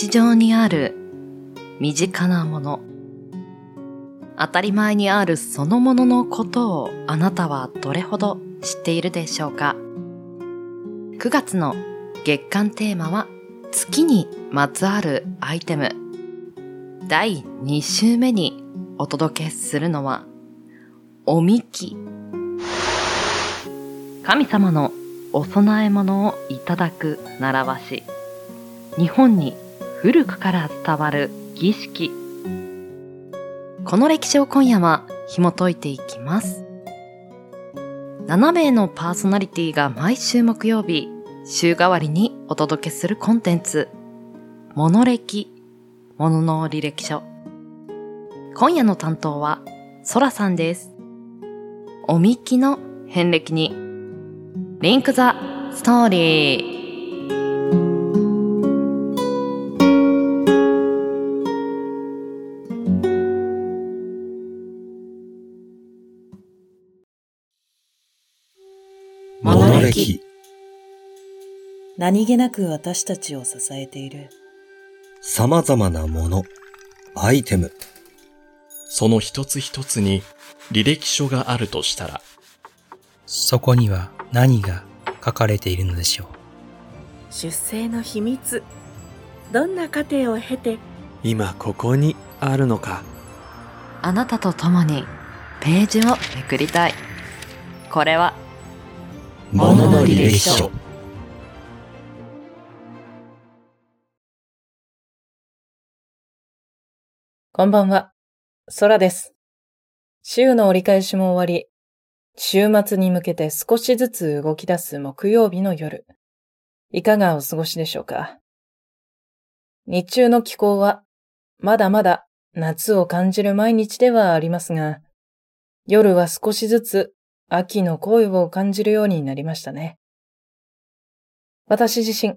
日常にある身近なもの。当たり前にあるそのもののことをあなたはどれほど知っているでしょうか ?9 月の月間テーマは月にまつわるアイテム。第2週目にお届けするのはおみき。神様のお供え物をいただく習わし。日本に古くから伝わる儀式。この歴史を今夜は紐解いていきます。7名のパーソナリティが毎週木曜日、週替わりにお届けするコンテンツ、モノ歴、ものの履歴書。今夜の担当は、ソラさんです。おみきの遍歴に、リンクザストーリー。何気なく私たちを支えている様々なもの、アイテム。その一つ一つに履歴書があるとしたら、そこには何が書かれているのでしょう。出生の秘密。どんな過程を経て、今ここにあるのか。あなたと共にページをめくりたい。これは、ものの履歴書。こんばんは。空です。週の折り返しも終わり、週末に向けて少しずつ動き出す木曜日の夜。いかがお過ごしでしょうか？日中の気候は、まだまだ夏を感じる毎日ではありますが、夜は少しずつ秋の声を感じるようになりましたね。私自身、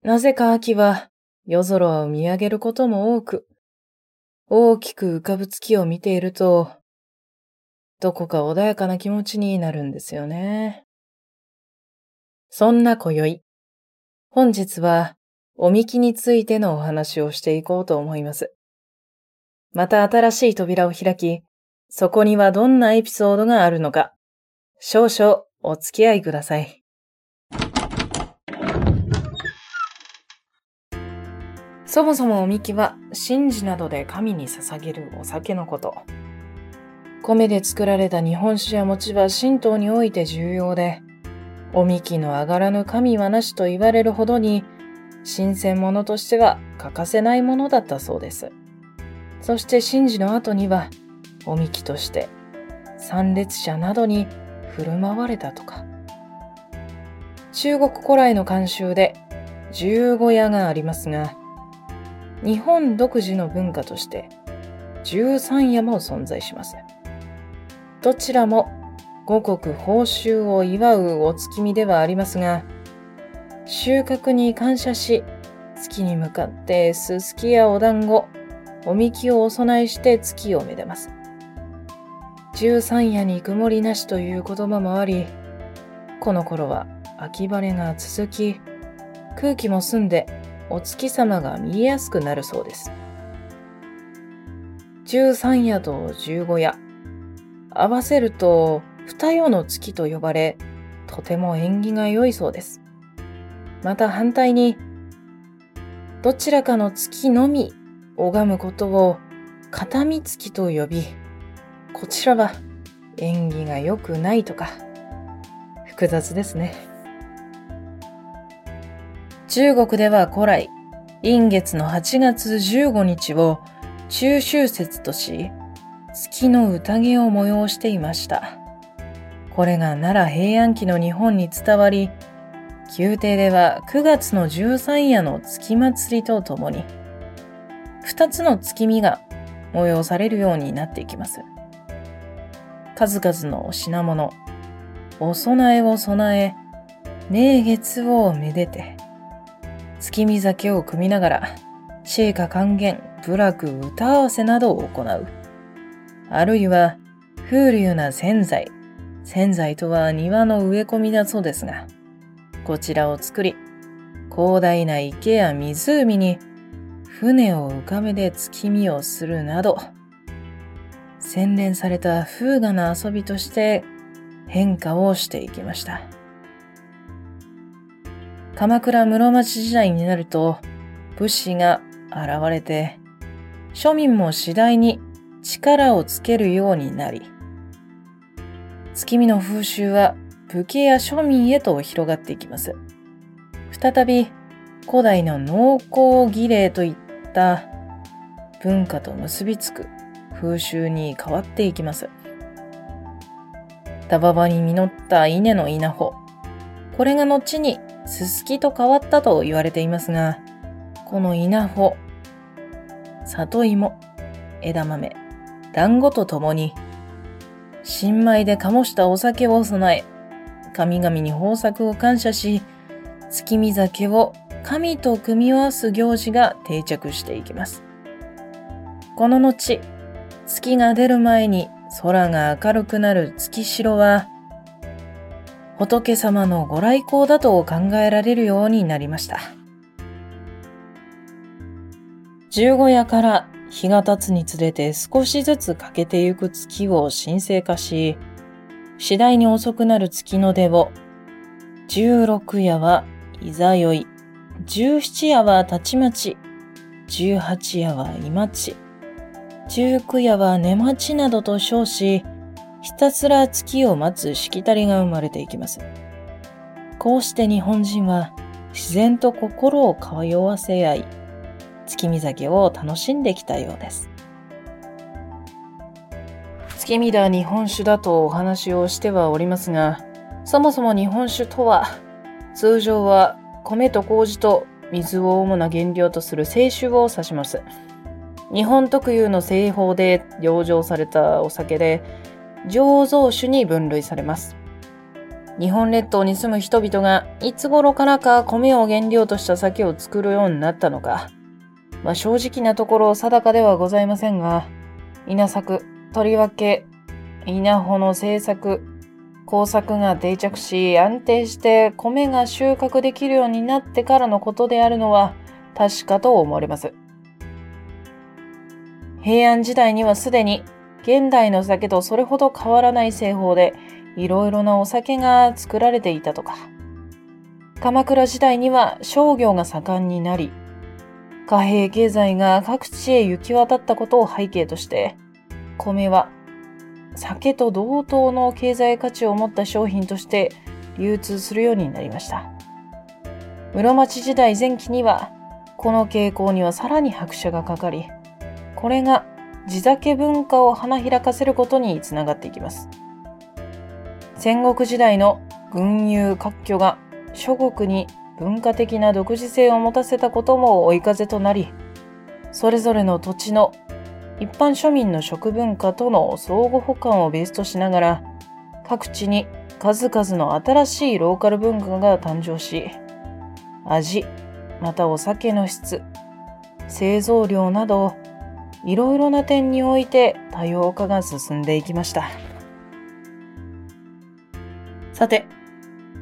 なぜか秋は夜空を見上げることも多く、大きく浮かぶ月を見ていると、どこか穏やかな気持ちになるんですよね。そんな今宵、本日はおみきについてのお話をしていこうと思います。また新しい扉を開き、そこにはどんなエピソードがあるのか、少々お付き合いください。そもそもおみきは神事などで神に捧げるお酒のこと。米で作られた日本酒や餅は神道において重要で、おみきの上がらぬ神はなしと言われるほどに、新鮮物としては欠かせないものだったそうです。そして神事の後には、おみきとして参列者などに振る舞われたとか。中国古来の慣習で十五夜がありますが、日本独自の文化として13夜も存在します。どちらも五穀報酬を祝うお月見ではありますが、収穫に感謝し、月に向かってすすきやお団子、おみきをお供えして月をめでます。十三夜に曇りなしという言葉もあり、この頃は秋晴れが続き、空気も澄んでお月様が見えやすくなるそうです。十三夜と十五夜、合わせると二夜の月と呼ばれ、とても縁起が良いそうです。また反対に、どちらかの月のみ拝むことを片見月と呼び、こちらは縁起が良くないとか、複雑ですね。中国では古来、臨月の8月15日を中秋節とし、月の宴を催していました。これが奈良平安期の日本に伝わり、宮廷では9月の13夜の月祭りとともに、2つの月見が催されるようになっていきます。数々の品物、お供えを備え、名月をめでて、月見酒を汲みながら、シェイカ還元、部落歌合わせなどを行う。あるいは、風流な洗剤。洗剤とは庭の植え込みだそうですが、こちらを作り、広大な池や湖に船を浮かべで月見をするなど、洗練された風雅な遊びとして変化をしていきました。鎌倉室町時代になると武士が現れて庶民も次第に力をつけるようになり月見の風習は武家や庶民へと広がっていきます。再び古代の農耕儀礼といった文化と結びつく風習に変わっていきます。タババに実った稲の稲穂。これが後にススキと変わったと言われていますが、この稲穂、里芋、枝豆、団子とともに、新米で醸したお酒を備え、神々に豊作を感謝し、月見酒を神と組み合わす行事が定着していきます。この後、月が出る前に空が明るくなる月城は、仏様のご来光だと考えられるようになりました。十五夜から日が経つにつれて少しずつ欠けてゆく月を神聖化し、次第に遅くなる月の出を、十六夜はいざよい、十七夜はたちまち、十八夜はいまち、十九夜は寝待ちなどと称し、ひたすら月を待つしきたりが生まれていきます。こうして日本人は自然と心を通わせ合い、月見酒を楽しんできたようです。月見だ日本酒だとお話をしてはおりますが、そもそも日本酒とは、通常は米と麹と水を主な原料とする清酒を指します。日本特有の製法で養生されたお酒で、醸造酒に分類されます。日本列島に住む人々がいつ頃からか米を原料とした酒を作るようになったのか、まあ、正直なところ定かではございませんが、稲作、とりわけ、稲穂の製作、工作が定着し、安定して米が収穫できるようになってからのことであるのは確かと思われます。平安時代にはすでに現代の酒とそれほど変わらない製法でいろいろなお酒が作られていたとか。鎌倉時代には商業が盛んになり、貨幣経済が各地へ行き渡ったことを背景として、米は酒と同等の経済価値を持った商品として流通するようになりました。室町時代前期には、この傾向にはさらに拍車がかかり、これが地酒文化を花開かせることにつながっていきます。戦国時代の群雄割拠が諸国に文化的な独自性を持たせたことも追い風となり、それぞれの土地の一般庶民の食文化との相互補完をベースとしながら、各地に数々の新しいローカル文化が誕生し、味、またお酒の質、製造量など、いろいろな点において多様化が進んでいきました。さて、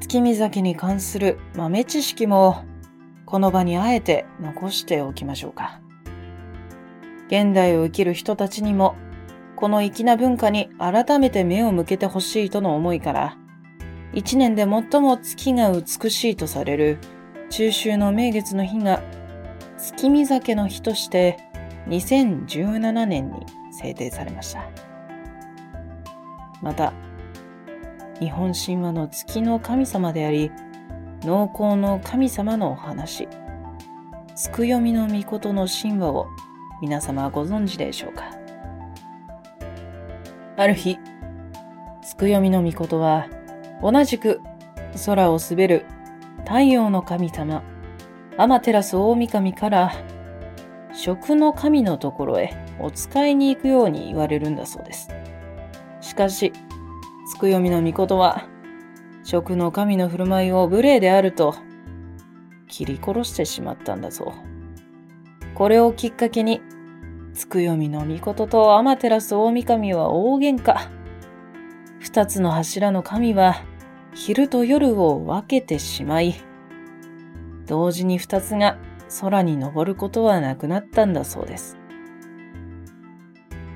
月見酒に関する豆知識もこの場にあえて残しておきましょうか。現代を生きる人たちにもこの粋な文化に改めて目を向けてほしいとの思いから一年で最も月が美しいとされる中秋の名月の日が月見酒の日として2017年に制定されました。また日本神話の月の神様であり、農耕の神様のお話、つくよみの御事の神話を皆様ご存知でしょうかある日、つくよみの御事は同じく空を滑る太陽の神様、アマテラス大神から食の神のところへお使いに行くように言われるんだそうです。しかし、つくよみの御事は、食の神の振る舞いを無礼であると、切り殺してしまったんだぞ。これをきっかけに、つくよみの御事とアマテラス大神は大喧嘩。二つの柱の神は、昼と夜を分けてしまい、同時に二つが空に登ることはなくなったんだそうです。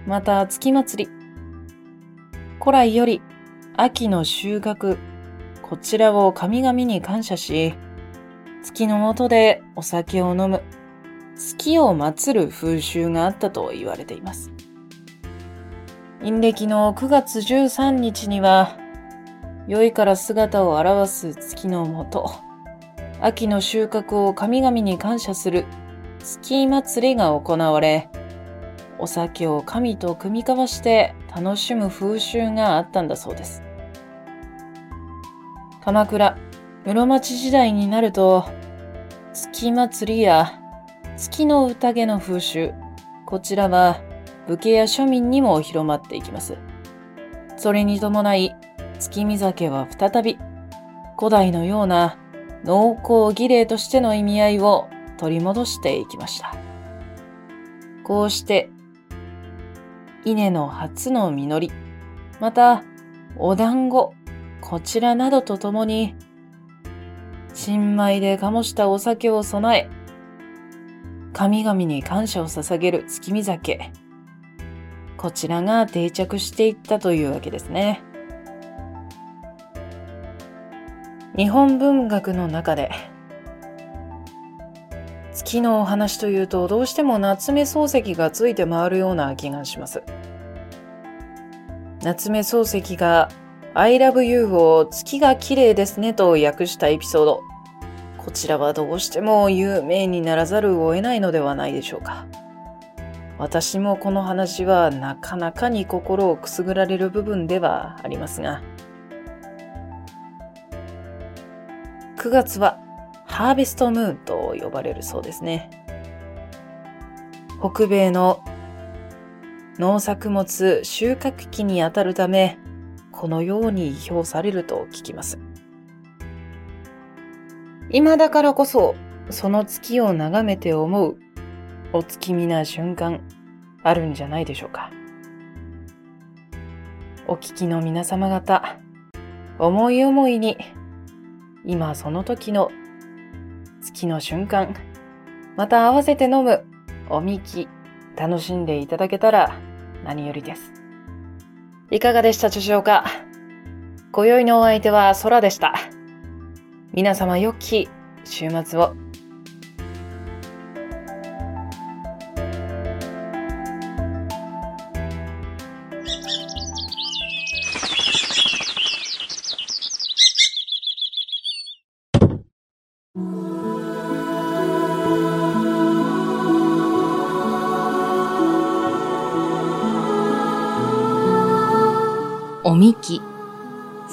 また月祭り。古来より秋の収穫、こちらを神々に感謝し、月の下でお酒を飲む、月を祀る風習があったと言われています。陰暦の9月13日には、良いから姿を現す月のもと、秋の収穫を神々に感謝する月祭りが行われ、お酒を神と組み交わして楽しむ風習があったんだそうです。鎌倉、室町時代になると、月祭りや月の宴の風習、こちらは武家や庶民にも広まっていきます。それに伴い、月見酒は再び古代のような農耕儀礼としての意味合いを取り戻していきました。こうして稲の初の実り、また、お団子、こちらなどとともに、新米で醸したお酒を備え、神々に感謝を捧げる月見酒。こちらが定着していったというわけですね。日本文学の中で、月のお話というとどうしても夏目漱石がついて回るような気がします。夏目漱石が I love you を月が綺麗ですねと訳したエピソード。こちらはどうしても有名にならざるを得ないのではないでしょうか。私もこの話はなかなかに心をくすぐられる部分ではありますが、9月はハーベストムーンと呼ばれるそうですね。北米の農作物収穫期にあたるため、このように意表されると聞きます。今だからこそ、その月を眺めて思う、お月見な瞬間、あるんじゃないでしょうか。お聞きの皆様方、思い思いに、今その時の月の瞬間、また合わせて飲むおみき、楽しんでいただけたら何よりです。いかがでしたでしょうか？今宵のお相手は空でした。皆様良き週末を。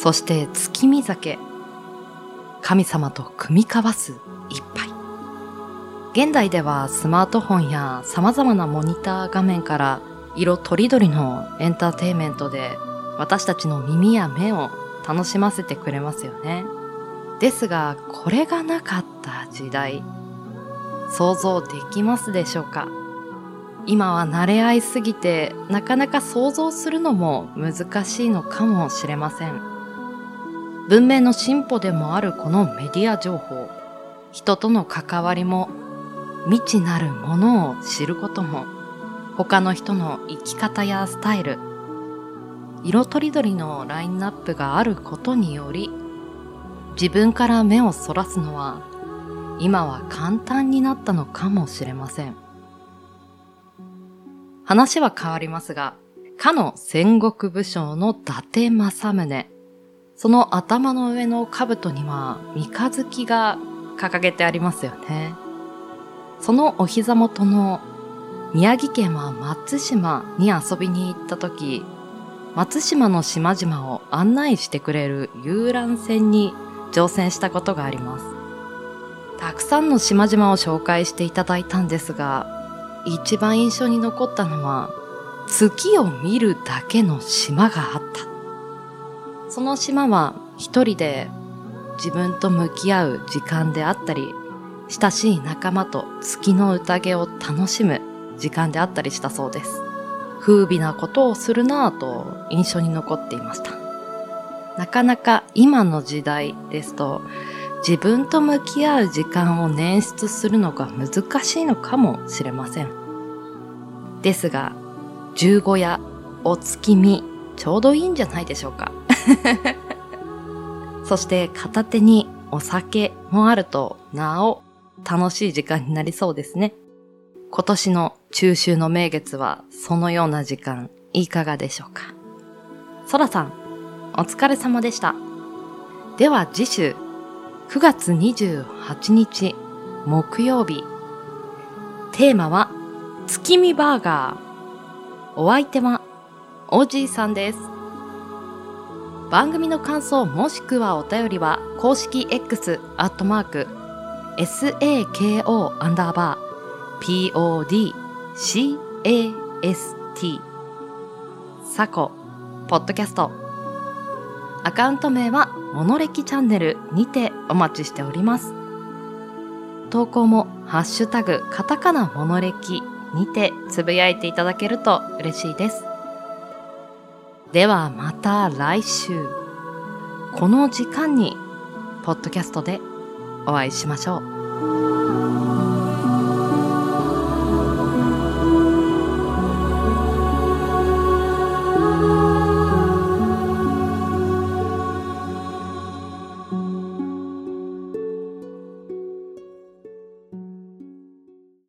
そして月見酒。神様と組み交わす一杯。現代ではスマートフォンや様々なモニター画面から色とりどりのエンターテインメントで私たちの耳や目を楽しませてくれますよね。ですが、これがなかった時代、想像できますでしょうか？今は慣れ合いすぎてなかなか想像するのも難しいのかもしれません文明の進歩でもあるこのメディア情報人との関わりも未知なるものを知ることも他の人の生き方やスタイル色とりどりのラインナップがあることにより自分から目をそらすのは今は簡単になったのかもしれません。話は変わりますが、かの戦国武将の伊達政宗。その頭の上の兜には三日月が掲げてありますよね。そのお膝元の宮城県は松島に遊びに行った時、松島の島々を案内してくれる遊覧船に乗船したことがあります。たくさんの島々を紹介していただいたんですが、一番印象に残ったのは月を見るだけの島があった。その島は一人で自分と向き合う時間であったり、親しい仲間と月の宴を楽しむ時間であったりしたそうです。風美なことをするなぁと印象に残っていました。なかなか今の時代ですと、自分と向き合う時間を捻出するのが難しいのかもしれません。ですが、十五夜、お月見、ちょうどいいんじゃないでしょうか。そして片手にお酒もあるとなお楽しい時間になりそうですね。今年の中秋の名月はそのような時間いかがでしょうか？そらさん、お疲れ様でした。では次週9月28日木曜日。テーマは月見バーガー。お相手はおじいさんです。番組の感想もしくはお便りは公式 X アットマーク SAKO アンダーバー PODCAST サコポッドキャストアカウント名はモノレキチャンネルにてお待ちしております。投稿もハッシュタグカタカナモノレキにてつぶやいていただけると嬉しいです。ではまた来週。この時間にポッドキャストでお会いしましょう。